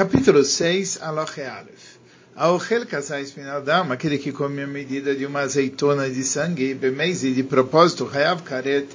Capítulo 6, Aloche Aleph. Aochel kasais pinadam, aquele que come a medida de uma azeitona de sangue, bemezi de propósito, hayav karet,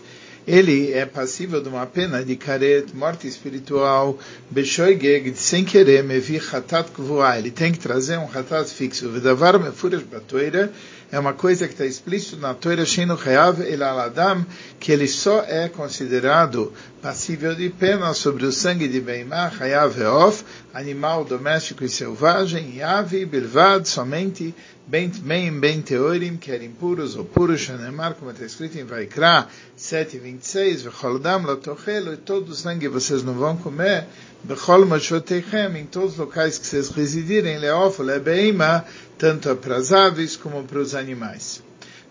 ele é passível de uma pena de karet, morte espiritual, beshoigeg, sem querer, mevi hatat kvuá, ele tem que trazer um hatat fixo, vedavar mefurash batoira, é uma coisa que está explícito na Torah Shino Hayav El Aladam, que ele só é considerado passível de pena sobre o sangue de Beimah, Hayav Eof, animal doméstico e selvagem, Yavi, Bilvad, somente Bent Meim, Bent Teorim, que eram impuros ou puros, Shanemar, como está escrito em Vaikra 7:26, Vecholdam Latochelo, e todo o sangue vocês não vão comer, Bechol Mashotechem, em todos os locais que vocês residirem, Leof, Lebeima, tanto para as aves como para os animais.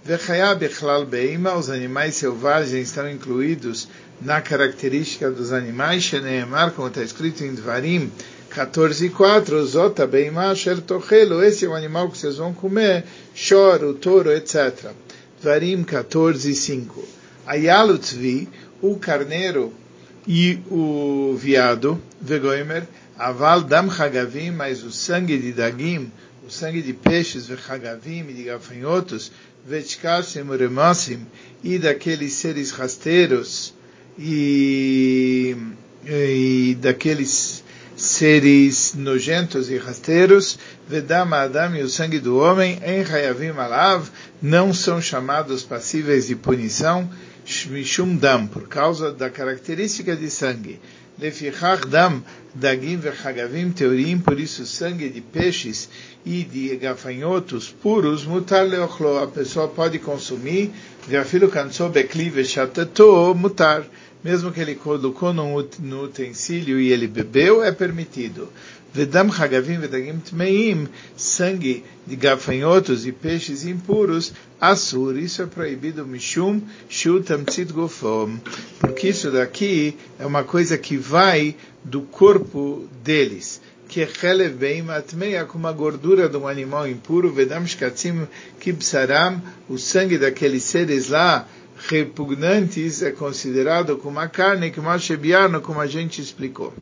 Vechayab Echlal Beima, os animais selvagens estão incluídos na característica dos animais, Sheneemar, como está escrito em Dvarim 14.4, Zota Beima Sher Tochelo, esse é o animal que vocês vão comer, choro, touro, etc. Dvarim 14.5. Ayalu Tzvi, o carneiro e o viado, Vegoimer, Aval Dam Hagavim, mas o sangue de Dagim, o sangue de peixes, Vechagavim, e de gafanhotos, Vetkasim, Remosim, e daqueles seres rasteiros, e, e daqueles seres nojentos e rasteiros, Vedama Adam e o sangue do homem, em Hayavim Alav, não são chamados passíveis de punição, Shmishum Dam, por causa da característica de sangue. Lefichach Dam, Dagim Vechagavim Teorim, por isso sangue de peixes e de gafanhotos puros, mutar leochlo, a pessoa pode consumir, Veafilo Kanso Bekli Veshatato, mutar. Mesmo que ele colocou no, utensílio e ele bebeu, é permitido. Vedam Hagavim Vedagim Tmeim, sangue de gafanhotos e peixes impuros, Assur, isso é proibido, Mishum, Shutam Tzidgofom, porque isso daqui é uma coisa que vai do corpo deles que é Chelev Beim Atmeia, com uma gordura de um animal impuro, Vedam Shkatzim Kibsaram, o sangue daqueles seres lá, repugnantes, é considerado como a carne, que Mashebiano, como a gente explicou.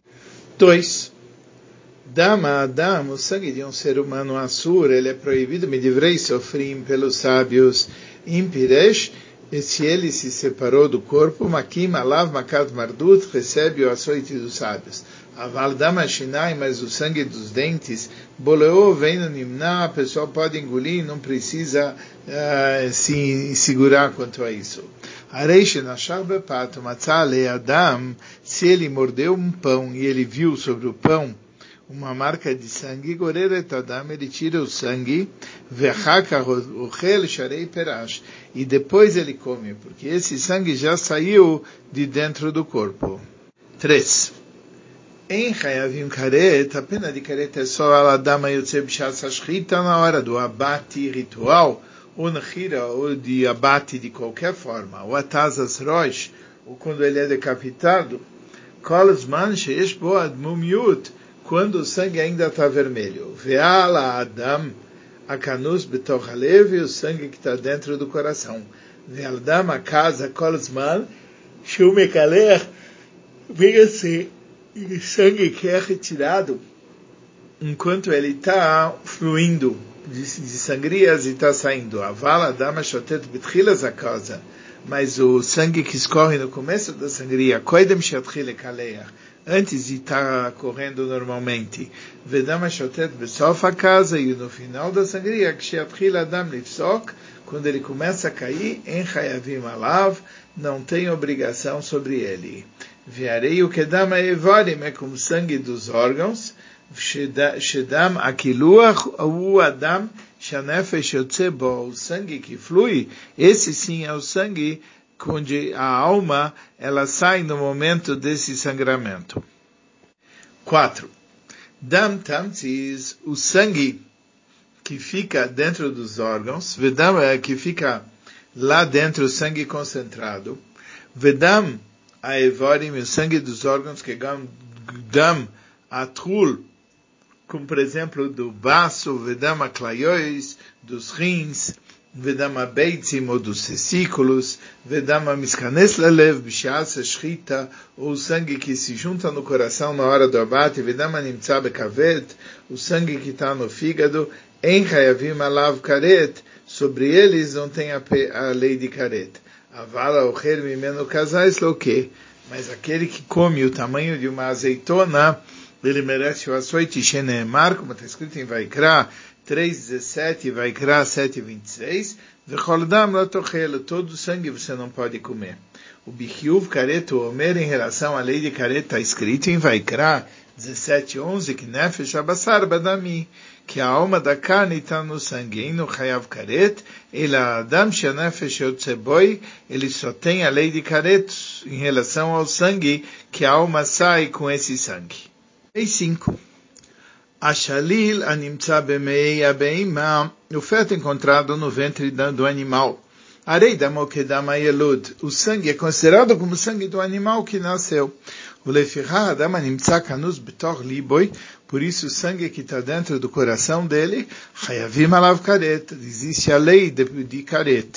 2. Dama Adam, o sangue de um ser humano assur, ele é proibido, me divrei sofrim pelos sábios, impiresh, e se ele se separou do corpo, makim alav makat mardut, recebe o açoite dos sábios. Aval dama shinai, mas o sangue dos dentes, boleou, vem no nimna, a pessoa pode engolir, não precisa uh, se segurar quanto a isso. Adam, se ele mordeu um pão e ele viu sobre o pão uma marca de sangue, goreret adam, ele tira o sangue, vechaka ochel sharei perash, e depois ele come, porque esse sangue já saiu de dentro do corpo. 3. Em Hayavim Karet, a pena de Karet é só a dama Yotzeb Shasashchita na hora do abate ritual, ou Nahira, ou de abate de qualquer forma, ou Atazas Rosh, ou quando ele é decapitado, Kolzman Sheish Boad Mumiut, quando o sangue ainda está vermelho. Veala Adam, Akanus Betochalev, o sangue que está dentro do coração. Vealdam, a casa, Kolzman, Shumekaler, vem assim, o sangue que é retirado enquanto ele está fluindo de, de sangrias e está saindo. A vala dama shotet betchilas a casa. Mas o sangue que escorre no começo da sangria, koidem shatchile kaleach, antes de estar tá correndo normalmente. Vedama shotet besof a casa e no final da sangria, kshatchile adam lifsok, quando ele começa a cair, em hayavim alav, não tem obrigação sobre ele. Viarei o kedama evarim é como sangue dos órgãos, shedam akiluach o adam shanefesh yotzebo, o sangue que flui, esse sim é o sangue onde a alma ela sai no momento desse sangramento. 4. Dam tamtis, o sangue que fica dentro dos órgãos, vedam é que fica lá dentro o sangue concentrado, vedam a evorim, o sangue dos órgãos que dam atrul, como por exemplo do baço, vedam a claiois, dos rins, vedama beitzim ou dos testículos, vedama miskanes lelev, bishaasa shchita, ou o sangue que se junta no coração na hora do abate, vedama nimtza bekavet, o sangue que está no fígado, em hayavim alav karet, sobre eles não tem a, a lei de karet. Avala o mimeno casais que? Mas aquele que come o tamanho de uma azeitona, ele merece o açoite sheneemar, como está escrito em Vaikra 3.17 e Vaikra 7.26, Vecholdam latochel, todo o sangue você não pode comer. O bichiuv careto, omer em relação à lei de careto, está escrito em Vaikra 17.11, que nefesh abassar badami, que a alma da carne está no sangue, e no chayav karet, ele adam shenefesh yotzeboi, ele só tem a lei de karet em relação ao sangue, que a alma sai com esse sangue. Lei 5. Ashalil animtza bemei abeima, o feto encontrado no ventre do animal. Arei da yelud. O sangue é considerado como sangue do animal que nasceu. Por isso o sangue que está dentro do coração dele, hayavim alav karet. Existe a lei de, de karet.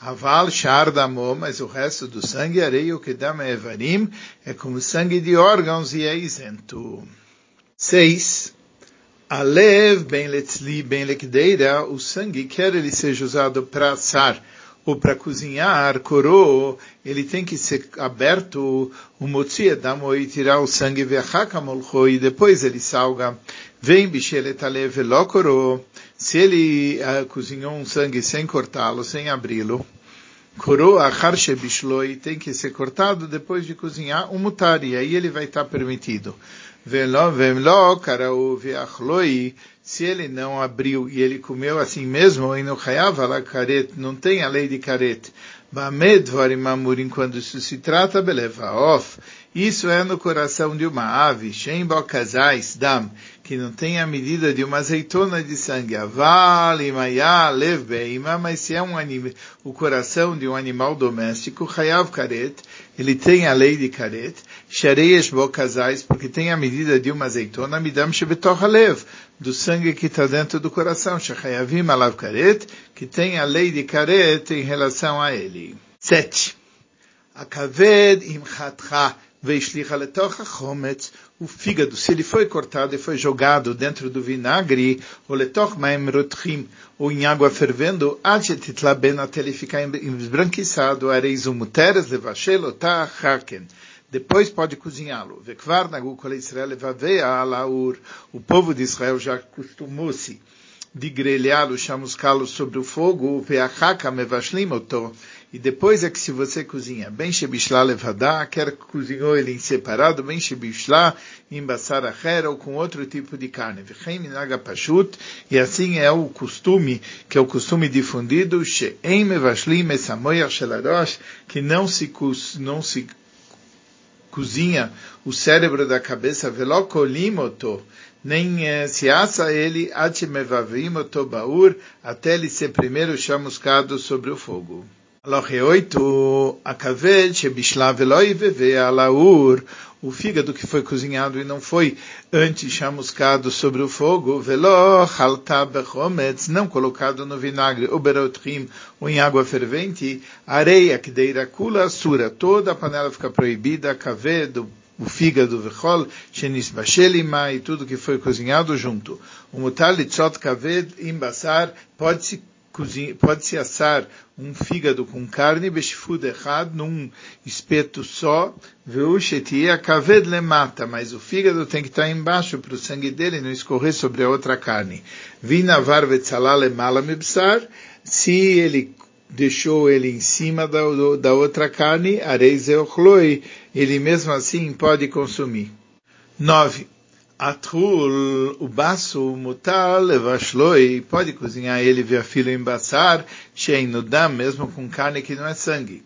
Aval shar damo, mas o resto do sangue, arei o kedama evarim, é como sangue de órgãos e é isento. Seis. Alev ben letzli ben lekdeira, o sangue, quer ele seja usado para assar ou para cozinhar, coro, ele tem que ser aberto, o motzia damo e tirar o sangue vechakamolcho e depois ele salga. Vem bicheletalev velokoro, se ele uh, cozinhou um sangue sem cortá-lo, sem abri-lo, coro achar shebishloi tem que ser cortado depois de cozinhar o mutar, e aí ele vai estar permitido se ele não abriu e ele comeu assim mesmo, e no chayav ala karet, não tem a lei de karet, bamed varim amurim, quando isso se trata, beleva off, isso é no coração de uma ave, shem casais dam, que não tem a medida de uma azeitona de sangue, aval, imaya, lev beima, mas se é um animal, o coração de um animal doméstico, chayav karet, ele tem a lei de karet, shareias casais, porque tem a medida de uma azeitona, midam shebetoch lev, do sangue que está dentro do coração, shechayavim alav karet, que tem a lei de karet em relação a ele. Sete. Akaved imchatcha veishlicha letocha chometz, o fígado, se ele foi cortado e foi jogado dentro do vinagre, ou em água fervendo, até ele ficar esbranquiçado, depois pode cozinhá-lo. O povo de Israel já costumou-se de grelhá-lo, chamuscá-lo sobre o fogo, veachaka mevashlimoto. E depois é que se você cozinha, bem shebishla levadá, quer cozinhou ele em separado, bem shebishla, em basar ou com outro tipo de carne. Vechem minaga pashut, e assim é o costume, que é o costume difundido, she'em mevashlim esamoyach shelarosh, que não se, não se cozinha o cérebro da cabeça, velocolimoto, nem eh, se assa ele, atimevavimoto baur, até ele ser primeiro chamuscado sobre o fogo. Alohe 8, akaved shebishla veloi veve alaur, o fígado que foi cozinhado e não foi antes chamuscado sobre o fogo, velo halta bechometz, não colocado no vinagre, oberotrim, ou em água fervente, areia que deira kula sura, toda a panela fica proibida, cavedo, o fígado vechol, shenis bashelima e tudo que foi cozinhado junto. O mutal litzot kaved imbasar pode-se pode-se assar um fígado com carne, beshfud errado, num espeto só, veuchetia kaved lemata, mas o fígado tem que estar embaixo para o sangue dele não escorrer sobre a outra carne. Vinavar vetzalá lemala mibsar, se ele deixou ele em cima da, da outra carne, areis ele mesmo assim pode consumir. 9. Atrul, o baço, mutal, levashloi, pode cozinhar ele via filo em basar, shein no dam, mesmo com carne que não é sangue.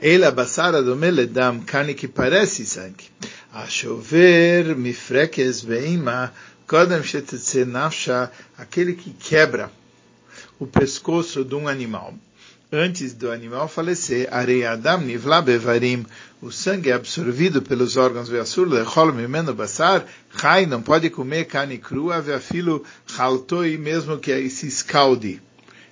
Ele basara do meledam, carne que parece sangue. A chover, mifrekes beima, kodem shetetze nafsha, aquele que quebra o pescoço de um animal antes do animal falecer, areiadam nivla bevarim, o sangue é absorvido pelos órgãos veasur lechol mimeno basar, chai não pode comer carne crua, veafilo chaltoi, mesmo que aí se escalde.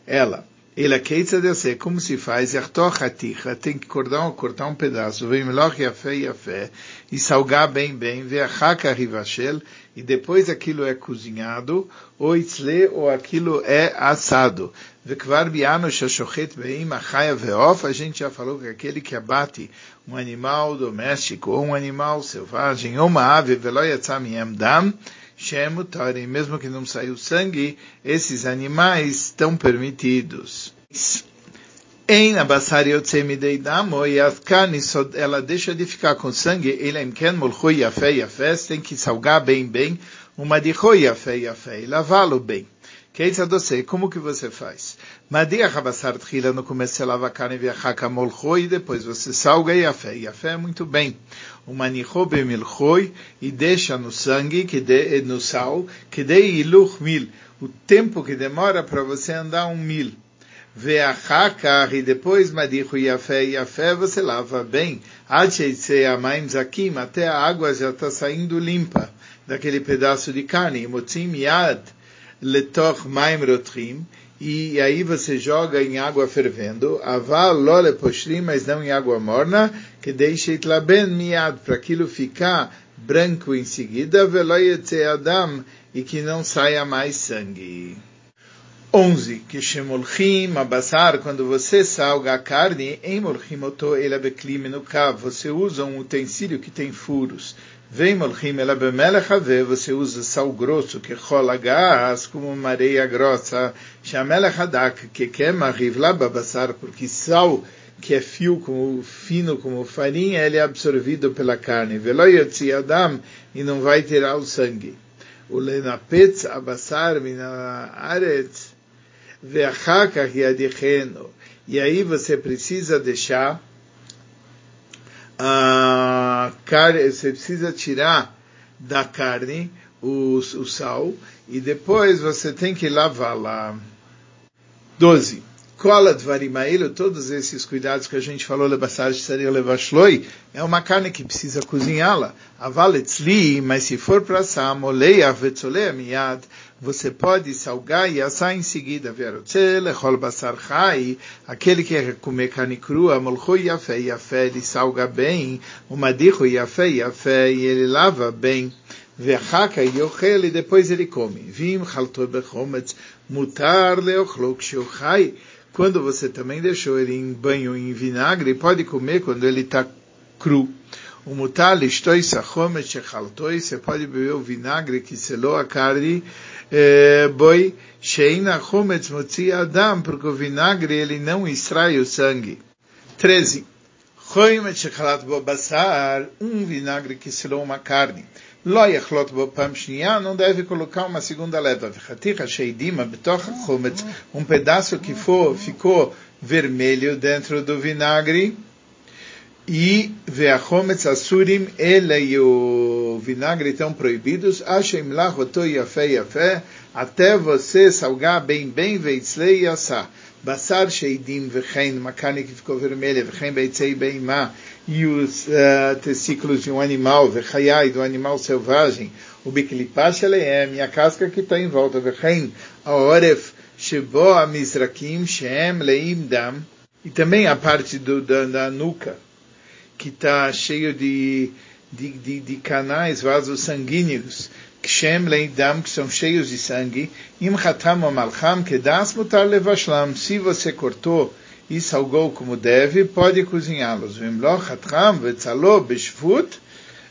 Ela. Ele queita de ser como se faz, yartochaticha, tem que cortar, cortar um pedaço, vem meloch yafé yafé, e salgar bem bem, ver a rivachel, e depois aquilo é cozinhado, ou itzle, ou aquilo é assado. Vekvar biano shashochet beim achaya veof, a gente já falou que aquele que abate um animal doméstico, ou um animal selvagem, ou uma ave, veloyatzam yem dam, Shemutarim, mesmo que não saiu sangue, esses animais estão permitidos. Em Abassar Yotzemidei Damo, carne ela deixa de ficar com sangue, ele é Mken Molchui Yafé Yafé, tem que salgar bem bem, uma de Yafé Yafé, e lavá-lo bem. Como que você faz? Madiach Abassar Tchila, no começo você lava a carne, viachaka Molchui, e depois você salga Yafé. Yafé é muito bem o manichô bemilchoi e deixa no sangue, que de, no sal, que de iluch mil, o tempo que demora para você andar um mil. Veachakar, e depois madichu yafé, yafé, você lava bem. Acheitse amaim zakim, até a água já está saindo limpa daquele pedaço de carne. Motzim yad letoch maim rotrim, e aí você joga em água fervendo, aval lole poshrim, mas não em água morna, que deixe itlaben miad, para aquilo ficar branco em seguida, veloyete adam, e que não saia mais sangue. 11. Que shemolchim abassar, quando você salga a carne, em molchimoto ele beklim no kav, você usa um utensílio que tem furos. Vem molchim ela bemelech você usa sal grosso, que rola gás, como uma areia grossa, shamelech hadak, que queima rivla babassar, porque sal que é fio como fino como farinha, ele é absorvido pela carne. Veloyotzi adam, e não vai tirar o sangue. O lenapetz abassar mina aretz, veachakach yadicheno. E aí você precisa deixar a carne, você precisa tirar da carne o, o sal e depois você tem que lavá-la. 12. Cola de todos esses cuidados que a gente falou, lebassar seria levashloi, é uma carne que precisa cozinhá-la. Avaletzli, mas se for para assar, moleia vetzolea miad, você pode salgar e assar em seguida. Verotze, lechol basar chai, aquele que quer comer carne crua, molcho yafé, yafé, ele salga bem, o madicho yafé, yafé, e ele lava bem. Vechaka yochel, e depois ele come. Vim chaltor bechometz, mutar leochlo kshochai, quando você também deixou ele em banho em vinagre, pode comer quando ele está cru. O mutal estoi sachomet shechaltoi, você pode beber o vinagre que selou a carne, eh, boi, sheina chometz motzi adam, porque o vinagre ele não extrai o sangue. 13. Chomet shechalat bo basar, um vinagre que selou uma carne. Lo yachlot bo pam shniya, não deve colocar uma segunda leva. V'chaticha sheidima betoch chometz, um pedaço que for, ficou vermelho dentro do vinagre, e ve'achometz asurim, ele e o vinagre estão proibidos, ashem lachoto yafé yafé, até você salgar bem bem veitzlei yassá. Basar sheidim v'chein, uma carne que ficou vermelha, v'chein beitzei beimá, e os uh, testículos de um animal, vechayai, do animal selvagem, o biklipash aleem, e a casca que está em volta, vechen, oref, shebo a mizrakim, shem leim dam, e também a parte do, da, da nuca, que está cheio de, de, de, de, canais, vasos sanguíneos, kshem leim dam, que são cheios de sangue, im chatam amalcham, que das mutar levashlam, se você cortou e salgou como deve, pode cozinhá-los. Vimloch atram vetzalo beshvut,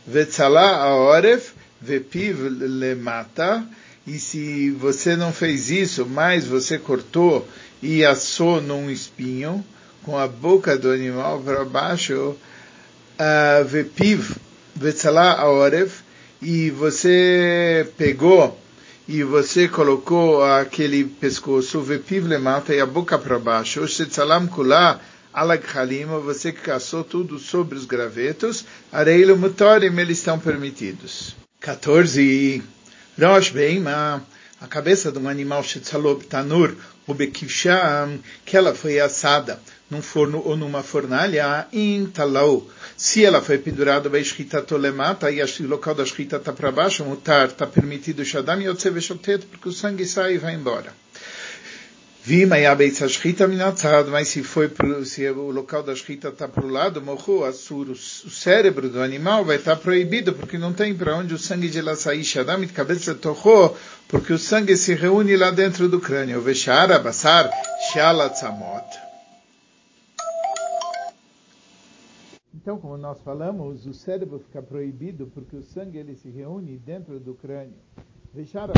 vetzala aoref, vepiv lemata, e se você não fez isso, mas você cortou e assou num espinho, com a boca do animal para baixo, vepiv, vetzala aoref, e você pegou e você colocou aquele pescoço, vepiv mata e a boca para baixo, shetzalam kula alaghalim, você caçou tudo sobre os gravetos, areilo mutorim, eles estão permitidos. 14. Rosh Beima, a cabeça de um animal shetzalob tanur, o bekivsham, que ela foi assada num forno ou numa fornalha, in talau, se ela foi pendurada bem escrita tolemata e o local da escrita está para baixo, mutar, está permitido shadam veshotet, porque o sangue sai e vai embora. Vima Yabeitz Shchita Minatzad, mas se foi pro, se o local da Shchita está para o lado, morro, Assur, o cérebro do animal vai estar tá proibido, porque não tem para onde o sangue de sair, Shadamit cabeça torrou, porque o sangue se reúne lá dentro do crânio. Veshara, Basar, Shalatzamot. Então, como nós falamos, o cérebro fica proibido porque o sangue ele se reúne dentro do crânio.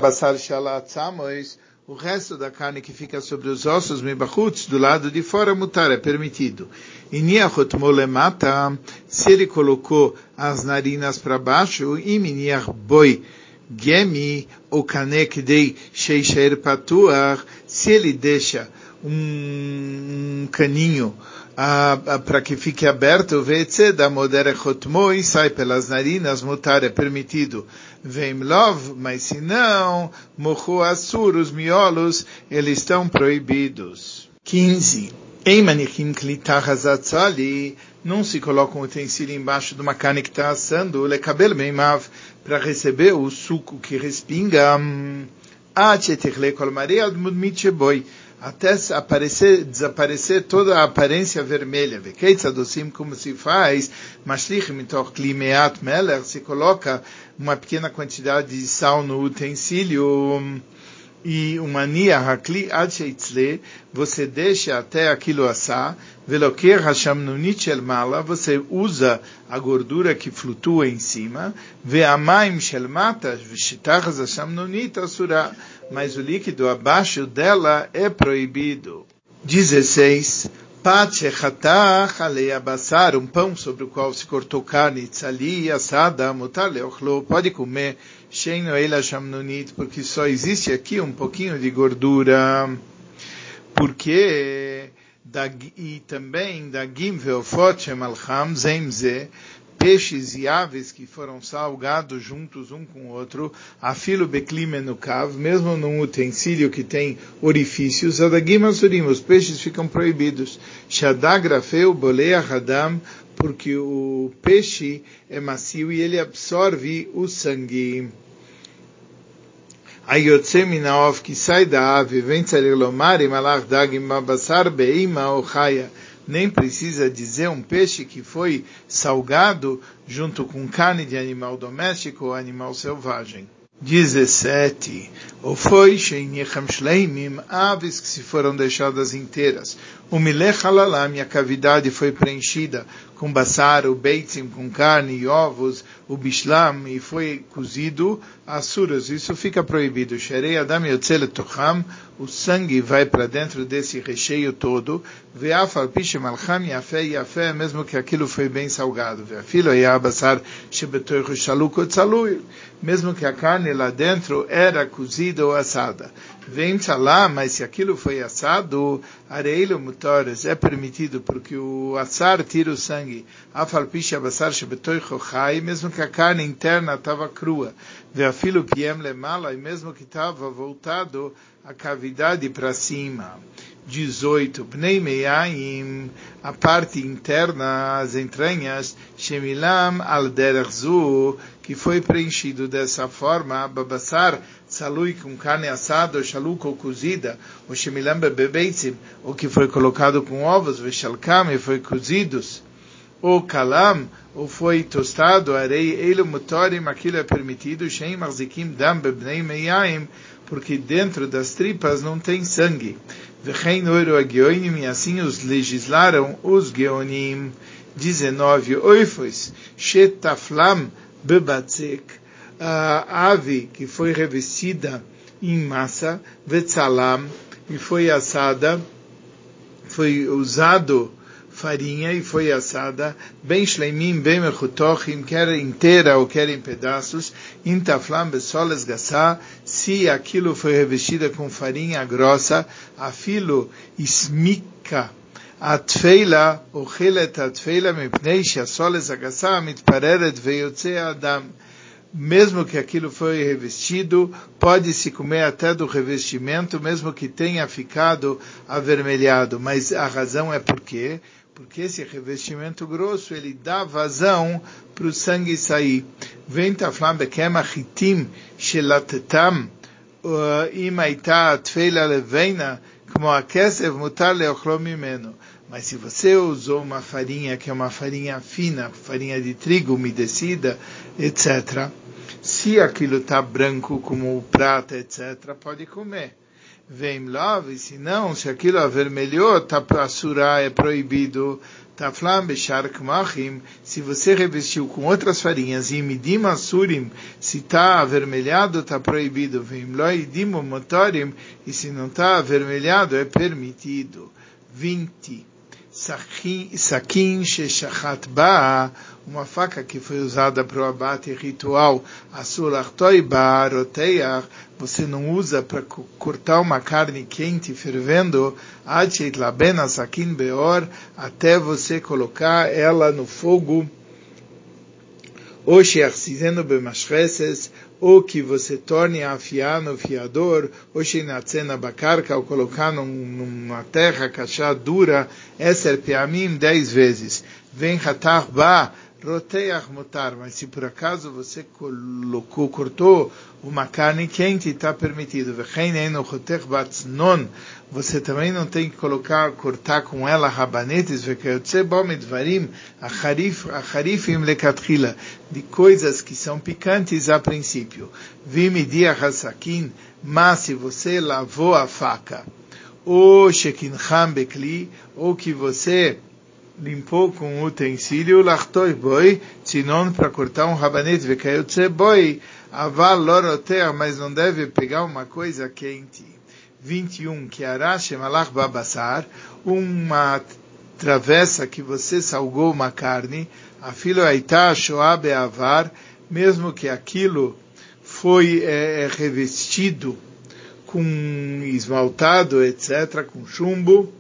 Basar, Shalatzamos, o resto da carne que fica sobre os ossos mibachutz, do lado de fora, mutar, é permitido. E niachot molemata, se ele colocou as narinas para baixo, iminiach boi gemi, o kanek dei sheisher patuach, se ele deixa um caninho para que fique aberto, vece da modera chotmoi, sai pelas narinas, mutar é permitido. Vem lov, mas se não, mochu assur, os miolos, eles estão proibidos. 15. Em manichim klitachazatzali, não se coloca um utensílio embaixo de uma carne que está assando, lekabel meimav, para receber o suco que respinga. Ah, tchetichle kol maria admudmit sheboi até aparecer, desaparecer toda a aparência vermelha. Vekeitzadosim, como se faz, mashlichim mitoch klimeat meler, se coloca uma pequena quantidade de sal no utensílio e uma nia hakli ad você deixa até aquilo assar, veloquer hasham nunit shel mala, você usa a gordura que flutua em cima, ve'amaim shel mata, v'shitachas hasham nunit asura, mas o líquido abaixo dela é proibido. 16. Pachetach alei abassar, um pão sobre o qual se cortou carne, tzali, assada, mutar leochlo, pode comer, sheino ela shamnunit, porque só existe aqui um pouquinho de gordura. Porque, e também, dagim veofot shemalcham zemze, peixes e aves que foram salgados juntos um com o outro, afilo beclime no cav, mesmo num utensílio que tem orifícios, adagim asurim, os peixes ficam proibidos. Shadagrafeu bolea hadam, porque o peixe é macio e ele absorve o sangue. היוצא מן העוף כי sai da ave, vem צריך lomar, אם הלך דג עם הבשר באימא או חיה nem precisa dizer um peixe que foi salgado junto com carne de animal doméstico ou animal selvagem. 17. Ou foi Sheinichem Shleimim, aves que se foram deixadas inteiras. O Milech Halalam, a cavidade foi preenchida com basar, o beitzim, com carne e ovos, o bishlam, e foi cozido assuras. Isso fica proibido. Sherei Adam Yotzele Tocham, o sangue vai para dentro desse recheio todo. Ve'afal pishem alcham yafé yafé, mesmo que aquilo foi bem salgado. Ve'afilo basar shebetoichu shaluko tzalui, mesmo que a carne lá dentro era cozida ou assada. Vem lá, mas se aquilo foi assado, areilo motores é permitido porque o assar tira o sangue. Afalpisha basar shebetoicho chai, mesmo que a carne interna estava crua. Veafilo piem lemala, e mesmo que estava voltado a cavidade para cima. 18. Pnei Meyaim, a parte interna, as entranhas, Shemilam al derzu, que foi preenchido dessa forma, Babassar, salui com carne assada, ou shaluco ou cozida, o Shemilam bebeitzim, o que foi colocado com ovos, Veshalkam, e foi cozidos, ou kalam, ou foi tostado, arei, ele motorim, aquilo é permitido, Shem marzikim dam bebnei Meyaim, porque dentro das tripas não tem sangue. V'chein oiro agioinim, e assim os legislaram os geonim. 19. Oifos, shetaflam bebatzek, a ave que foi revestida em massa, vetzalam, e foi assada, foi usado farinha e foi assada, bem shleimim, bem mechutochim, quer inteira ou quer em pedaços, intaflam besoles gassá, se aquilo foi revestida com farinha grossa, afilo ismika, התפילה אוכלת התפילה מפני שהסולס הגסה מתפררת ויוצא האדם. Mesmo que aquilo foi revestido, pode-se comer até do revestimento, mesmo que tenha ficado avermelhado. Mas a razão é por quê? porque esse revestimento grosso ele dá vazão para o sangue sair. Vem taflam bekem achitim shelatetam uh, im aita tfeila leveina como a kesev mutar leochlo mimeno. Mas se você usou uma farinha que é uma farinha fina, farinha de trigo umedecida, etc., se aquilo está branco como o prata, etc., pode comer. Vem love, se não, se aquilo avermelhou, tá assurá é proibido. Taflam beshark machim, se você revestiu com outras farinhas, e midim asurim, se está avermelhado, está proibido. Vem loidim motorim, e se não está avermelhado, é permitido. 20 saquim sheshachat ba, uma faca que foi usada para o abate ritual, asurartoi ba'aroteach, você não usa para cortar uma carne quente fervendo, achet labena saquim beor, até você colocar ela no fogo, ou sheachzizeno bemashreses, ou que você torne a afiar no fiador, ou shenatzena bakarka, ou colocar num, numa terra cachá dura, eser peamim, dez vezes. Vem hatar ba, roteach mutar, mas se por acaso você colocou, cortou uma carne quente, está permitido. você também não tem que colocar, cortar com ela rabanetes, de coisas que são picantes a princípio. Mas se você lavou a faca, ou ou que você limpou com utensílio, lachtoi boi, sinon para cortar um rabanete, vekayotse boi, aval loroter, mas não deve pegar uma coisa quente. 21, que arashe malach babassar, uma travessa que você salgou uma carne, afilo aita shoah beavar, mesmo que aquilo foi é, revestido com esmaltado, etc., com chumbo,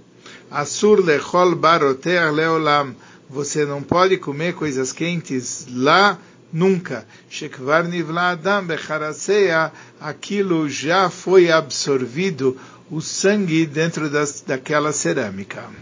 Asur lechol baroter leolam. Você não pode comer coisas quentes lá nunca. Shekvar nivla adam becharaseia. Aquilo já foi absorvido, o sangue dentro das, daquela cerâmica.